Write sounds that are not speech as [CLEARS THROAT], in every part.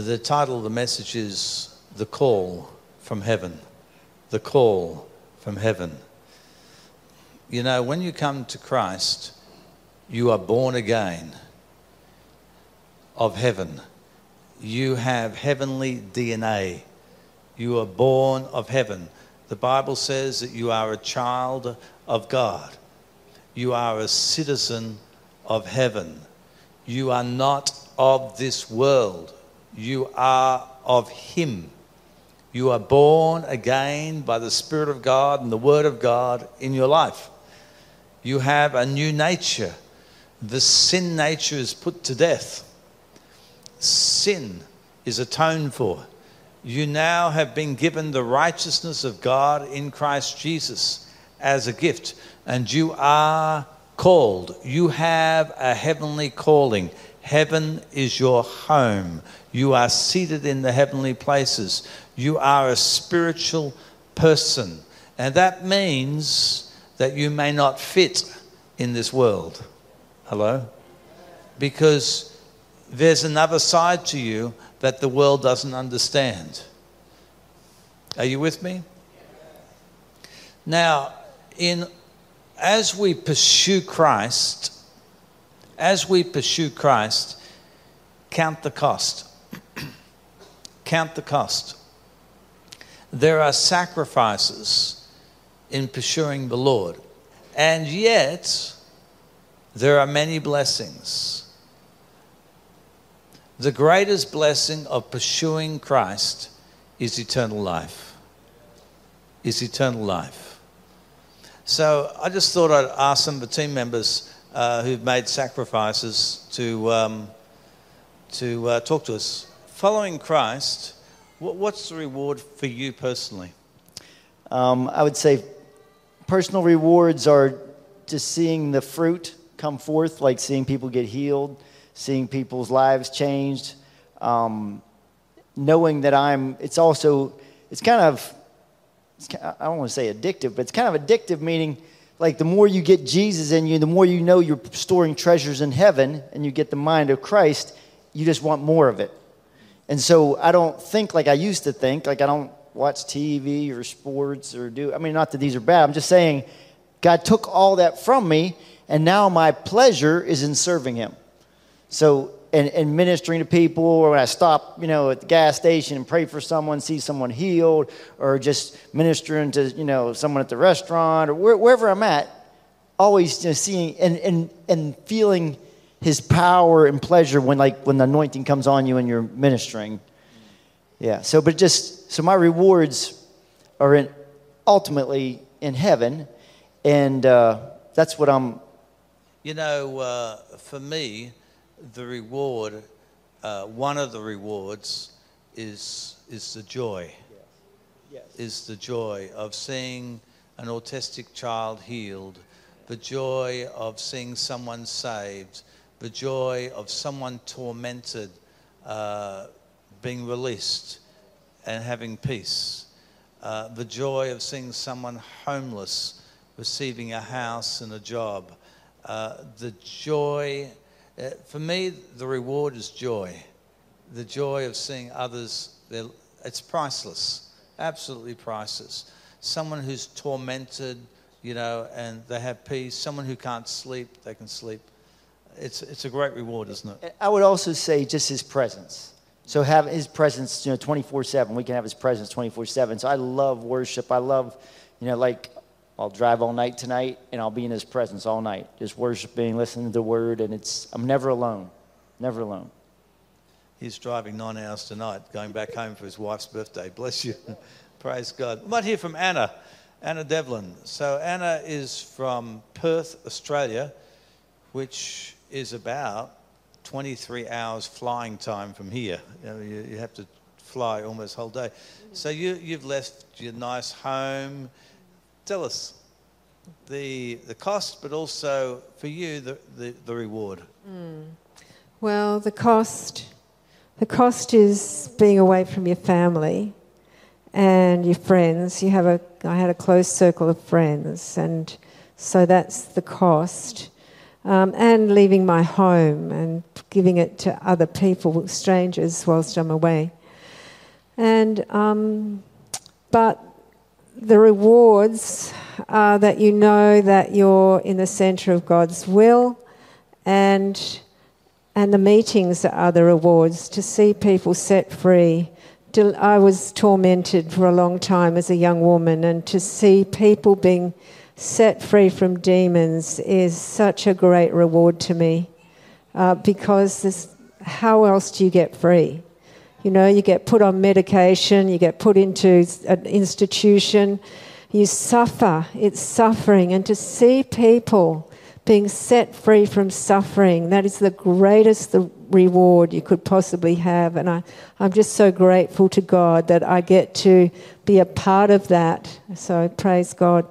the title of the message is The Call from Heaven. The Call from Heaven. You know, when you come to Christ, you are born again of heaven. You have heavenly DNA. You are born of heaven. The Bible says that you are a child of God. You are a citizen of heaven. You are not of this world. You are of Him. You are born again by the Spirit of God and the Word of God in your life. You have a new nature. The sin nature is put to death. Sin is atoned for. You now have been given the righteousness of God in Christ Jesus as a gift, and you are called. You have a heavenly calling. Heaven is your home. You are seated in the heavenly places. You are a spiritual person. And that means that you may not fit in this world. Hello? Because there's another side to you that the world doesn't understand. Are you with me? Now, in as we pursue Christ, as we pursue Christ, count the cost. [CLEARS THROAT] count the cost. There are sacrifices in pursuing the Lord, and yet there are many blessings. The greatest blessing of pursuing Christ is eternal life. Is eternal life. So I just thought I'd ask some of the team members uh, who've made sacrifices to, um, to uh, talk to us. Following Christ, what's the reward for you personally? Um, I would say personal rewards are just seeing the fruit come forth, like seeing people get healed, seeing people's lives changed, um, knowing that I'm, it's also, it's kind of, it's, I don't want to say addictive, but it's kind of addictive, meaning like the more you get Jesus in you, the more you know you're storing treasures in heaven and you get the mind of Christ, you just want more of it. And so I don't think like I used to think, like I don't watch TV or sports or do, I mean, not that these are bad, I'm just saying God took all that from me and now my pleasure is in serving Him. So, and, and ministering to people, or when I stop, you know, at the gas station and pray for someone, see someone healed, or just ministering to, you know, someone at the restaurant, or where, wherever I'm at, always know, seeing and, and, and feeling his power and pleasure when like when the anointing comes on you and you're ministering. Yeah. So, but just so my rewards are in ultimately in heaven, and uh, that's what I'm. You know, uh, for me, the reward, uh, one of the rewards is, is the joy. Yes. Yes. Is the joy of seeing an autistic child healed, the joy of seeing someone saved, the joy of someone tormented uh, being released and having peace, uh, the joy of seeing someone homeless receiving a house and a job, uh, the joy uh, for me, the reward is joy. The joy of seeing others, it's priceless, absolutely priceless. Someone who's tormented, you know, and they have peace. Someone who can't sleep, they can sleep. It's, it's a great reward, isn't it? I would also say just his presence. So have his presence, you know, 24-7. We can have his presence 24-7. So I love worship. I love, you know, like I'll drive all night tonight and I'll be in his presence all night, just worshiping, listening to the word, and it's I'm never alone. Never alone. He's driving nine hours tonight, going back home for his wife's birthday. Bless you. [LAUGHS] Praise God. We might hear from Anna, Anna Devlin. So Anna is from Perth, Australia, which is about 23 hours flying time from here. You, know, you, you have to fly almost whole day. So you, you've left your nice home Tell us the, the cost, but also for you, the, the, the reward. Mm. Well, the cost, the cost is being away from your family and your friends. You have a, I had a close circle of friends, and so that's the cost. um, and leaving my home and giving it to other people, strangers, whilst I'm away. And um, but the rewards are that you know that you're in the centre of God's will, and and the meetings are the rewards to see people set free. I was tormented for a long time as a young woman, and to see people being set free from demons is such a great reward to me uh, because this, how else do you get free? You know, you get put on medication, you get put into an institution, you suffer. It's suffering. And to see people being set free from suffering, that is the greatest reward you could possibly have. And I, I'm just so grateful to God that I get to be a part of that. So praise God.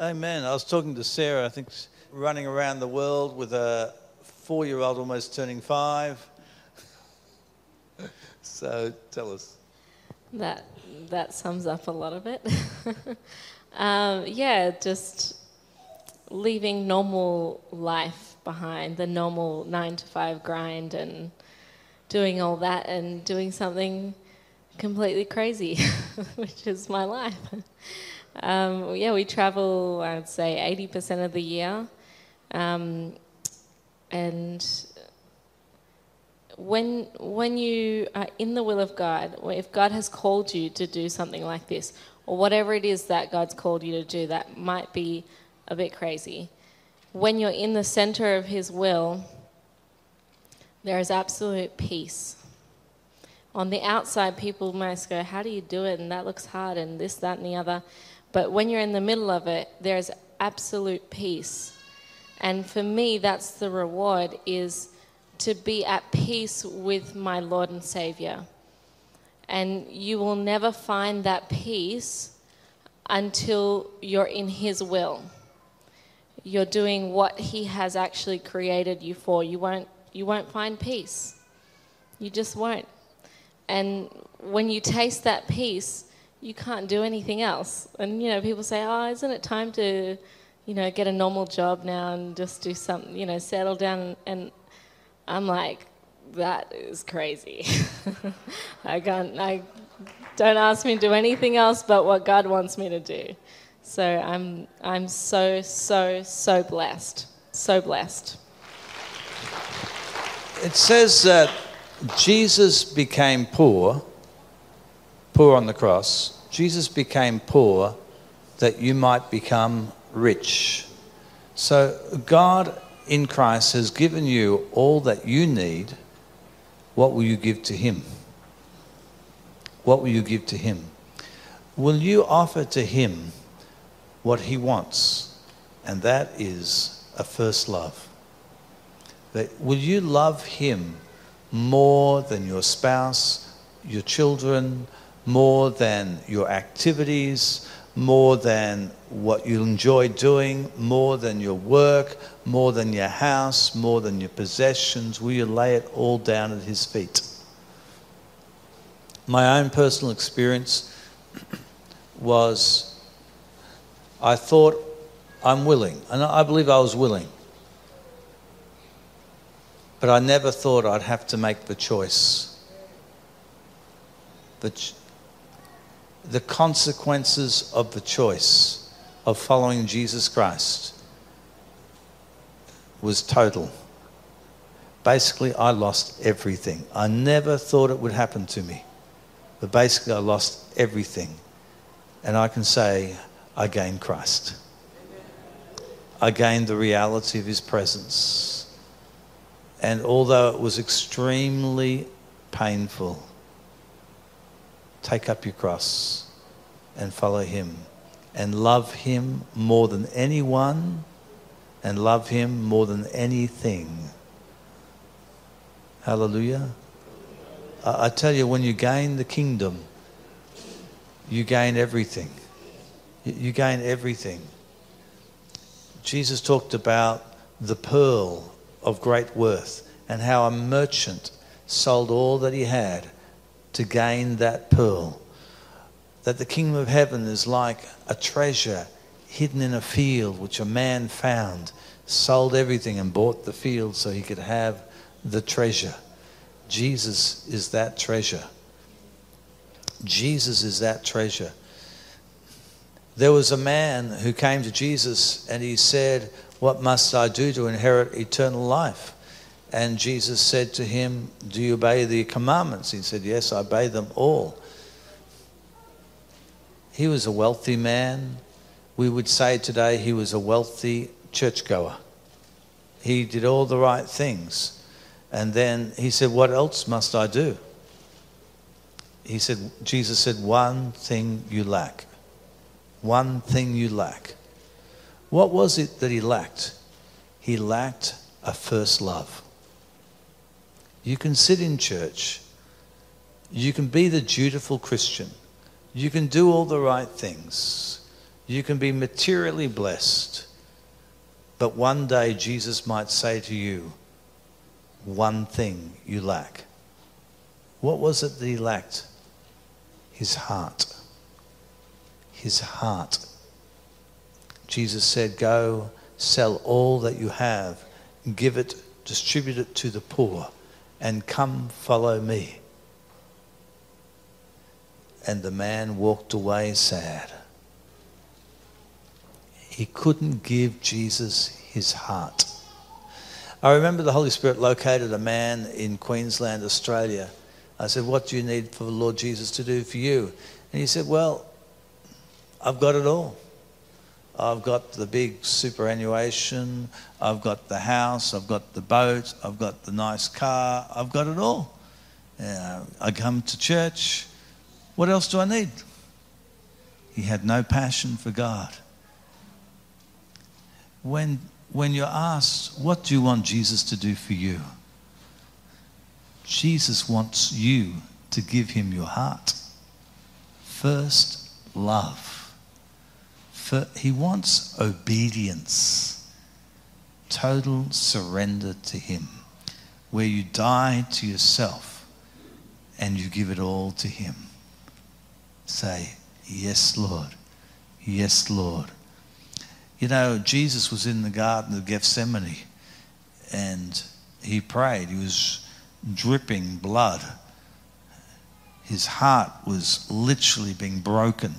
Amen. I was talking to Sarah, I think, running around the world with a four year old almost turning five. So tell us. That, that sums up a lot of it. [LAUGHS] um, yeah, just leaving normal life behind, the normal nine to five grind, and doing all that and doing something completely crazy, [LAUGHS] which is my life. Um, yeah, we travel, I would say, 80% of the year. Um, and when, when you are in the will of God, if God has called you to do something like this, or whatever it is that God's called you to do that might be a bit crazy, when you're in the center of His will, there is absolute peace. On the outside, people might go, How do you do it? And that looks hard, and this, that, and the other. But when you're in the middle of it, there's absolute peace. And for me, that's the reward is to be at peace with my Lord and Savior. And you will never find that peace until you're in His will. You're doing what He has actually created you for. You won't, you won't find peace. You just won't. And when you taste that peace, you can't do anything else. And you know, people say, "Oh, isn't it time to, you know, get a normal job now and just do something, you know, settle down?" And I'm like, that is crazy. [LAUGHS] I can't. I don't ask me to do anything else but what God wants me to do. So I'm I'm so so so blessed. So blessed. It says that Jesus became poor, poor on the cross, Jesus became poor that you might become rich. So God in Christ has given you all that you need. What will you give to Him? What will you give to Him? Will you offer to Him what He wants? And that is a first love. That will you love Him more than your spouse, your children, more than your activities, more than what you enjoy doing, more than your work, more than your house, more than your possessions? Will you lay it all down at His feet? My own personal experience [CLEARS THROAT] was I thought I'm willing, and I believe I was willing. But I never thought I'd have to make the choice. But the consequences of the choice of following Jesus Christ was total. Basically, I lost everything. I never thought it would happen to me. But basically, I lost everything. And I can say, I gained Christ. I gained the reality of his presence. And although it was extremely painful, take up your cross and follow him and love him more than anyone and love him more than anything. Hallelujah. I, tell you, when you gain the kingdom, you gain everything. You gain everything. Jesus talked about the pearl of great worth and how a merchant sold all that he had to gain that pearl. That the kingdom of heaven is like a treasure hidden in a field which a man found sold everything and bought the field so he could have the treasure. Jesus is that treasure. Jesus is that treasure. There was a man who came to Jesus and he said, What must I do to inherit eternal life? And Jesus said to him, Do you obey the commandments? He said, Yes, I obey them all. He was a wealthy man. We would say today he was a wealthy churchgoer. He did all the right things. And then he said, What else must I do? He said, Jesus said, One thing you lack. One thing you lack. What was it that he lacked? He lacked a first love. You can sit in church. You can be the dutiful Christian. You can do all the right things. You can be materially blessed. But one day Jesus might say to you, one thing you lack. What was it that he lacked? His heart. His heart. Jesus said, Go sell all that you have, give it, distribute it to the poor, and come follow me. And the man walked away sad. He couldn't give Jesus his heart. I remember the Holy Spirit located a man in Queensland, Australia. I said, What do you need for the Lord Jesus to do for you? And he said, Well, I've got it all. I've got the big superannuation, I've got the house, I've got the boat, I've got the nice car, I've got it all. I come to church. What else do I need? He had no passion for God. When when you're asked, What do you want Jesus to do for you? Jesus wants you to give him your heart. First, love. He wants obedience, total surrender to him, where you die to yourself and you give it all to him. Say, Yes, Lord. Yes, Lord. You know, Jesus was in the Garden of Gethsemane and he prayed. He was dripping blood. His heart was literally being broken.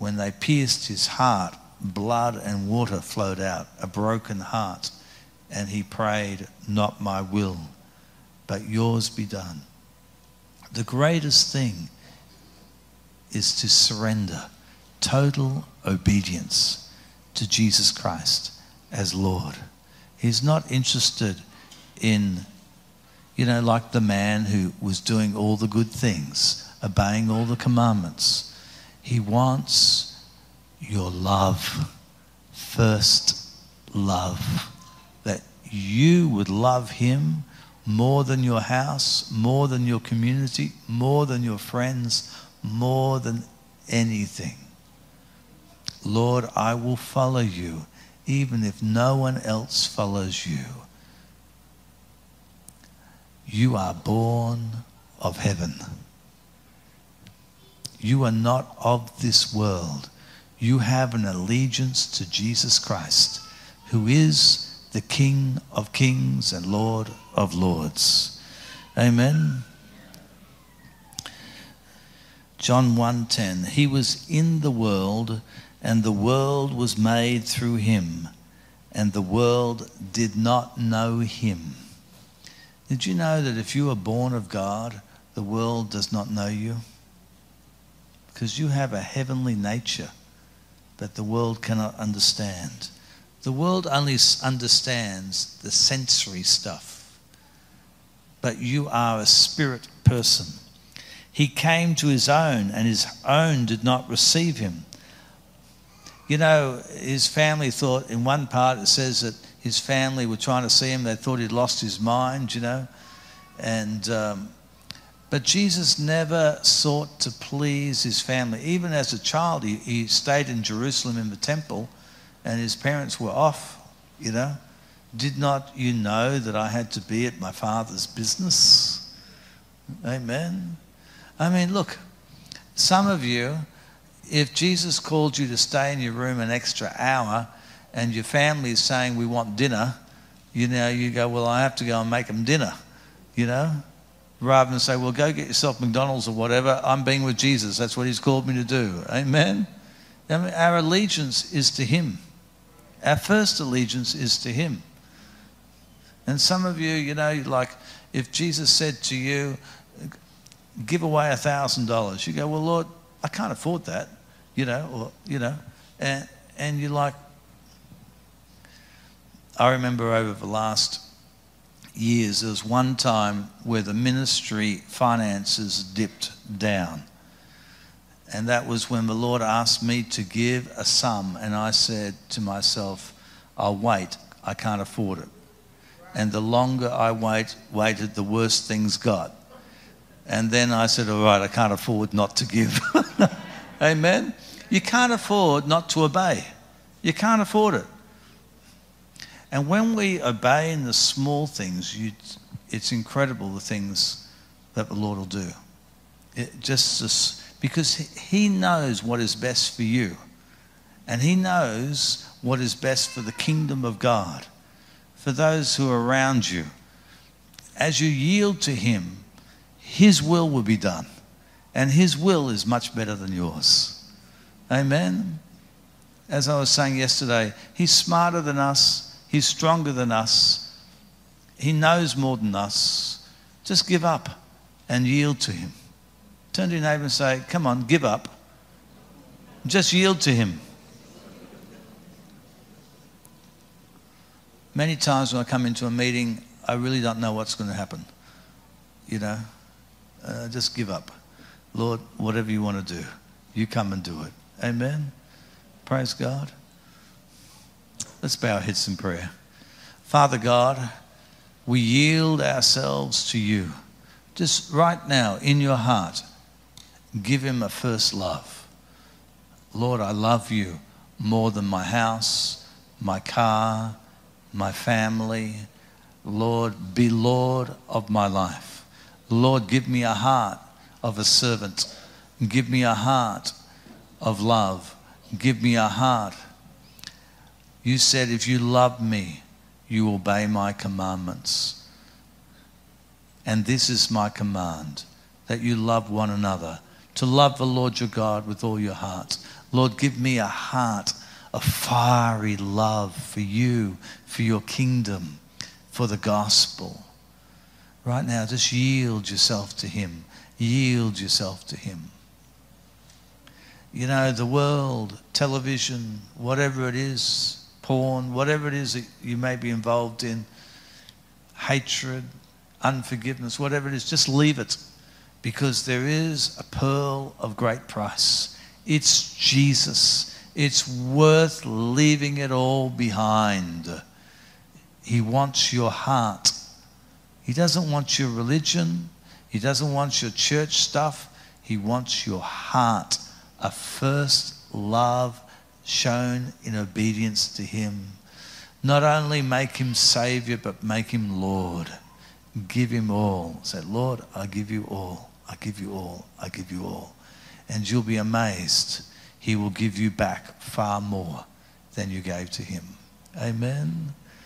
When they pierced his heart, blood and water flowed out, a broken heart. And he prayed, Not my will, but yours be done. The greatest thing is to surrender, total obedience to Jesus Christ as Lord. He's not interested in, you know, like the man who was doing all the good things, obeying all the commandments. He wants your love, first love, that you would love Him more than your house, more than your community, more than your friends, more than anything. Lord, I will follow you, even if no one else follows you. You are born of heaven. You are not of this world. You have an allegiance to Jesus Christ, who is the King of kings and Lord of lords. Amen. John 1:10 He was in the world and the world was made through him, and the world did not know him. Did you know that if you are born of God, the world does not know you? Because you have a heavenly nature that the world cannot understand. The world only understands the sensory stuff, but you are a spirit person. He came to his own, and his own did not receive him. You know, his family thought, in one part, it says that his family were trying to see him. They thought he'd lost his mind, you know. And, um, but Jesus never sought to please his family. Even as a child, he, he stayed in Jerusalem in the temple, and his parents were off, you know. Did not you know that I had to be at my father's business? Amen. I mean, look, some of you if Jesus called you to stay in your room an extra hour and your family is saying, We want dinner, you know, you go, Well, I have to go and make them dinner, you know? Rather than say, Well, go get yourself McDonald's or whatever. I'm being with Jesus. That's what he's called me to do. Amen? I mean, our allegiance is to him. Our first allegiance is to him. And some of you, you know, like if Jesus said to you, give away a thousand dollars, you go, well, Lord, I can't afford that, you know, or you know, and and you're like, I remember over the last years, there was one time where the ministry finances dipped down. And that was when the Lord asked me to give a sum, and I said to myself, I'll wait, I can't afford it. And the longer I wait, waited, the worse things got. And then I said, All right, I can't afford not to give. [LAUGHS] Amen? You can't afford not to obey. You can't afford it. And when we obey in the small things, you, it's incredible the things that the Lord will do. It just because He knows what is best for you, and He knows what is best for the kingdom of God, for those who are around you. As you yield to Him, His will will be done, and His will is much better than yours. Amen. As I was saying yesterday, He's smarter than us. He's stronger than us. He knows more than us. Just give up and yield to Him. Turn to your neighbor and say, Come on, give up. Just yield to Him. Many times when I come into a meeting, I really don't know what's going to happen. You know, uh, just give up. Lord, whatever you want to do, you come and do it. Amen. Praise God. Let's bow our heads in prayer. Father God, we yield ourselves to you. Just right now, in your heart, give him a first love. Lord, I love you more than my house, my car, my family. Lord, be Lord of my life. Lord, give me a heart of a servant. Give me a heart of love. Give me a heart you said, If you love me, you obey my commandments. And this is my command that you love one another, to love the Lord your God with all your heart. Lord, give me a heart of fiery love for you, for your kingdom, for the gospel. Right now, just yield yourself to Him. Yield yourself to Him. You know, the world, television, whatever it is, porn, whatever it is that you may be involved in, hatred, unforgiveness, whatever it is, just leave it because there is a pearl of great price. It's Jesus. It's worth leaving it all behind. He wants your heart. He doesn't want your religion. He doesn't want your church stuff. He wants your heart, a first love shown in obedience to Him. Not only make Him Savior, but make Him Lord. Give Him all. Say, Lord, I give you all. I give you all. I give you all. And you'll be amazed. He will give you back far more than you gave to Him. Amen.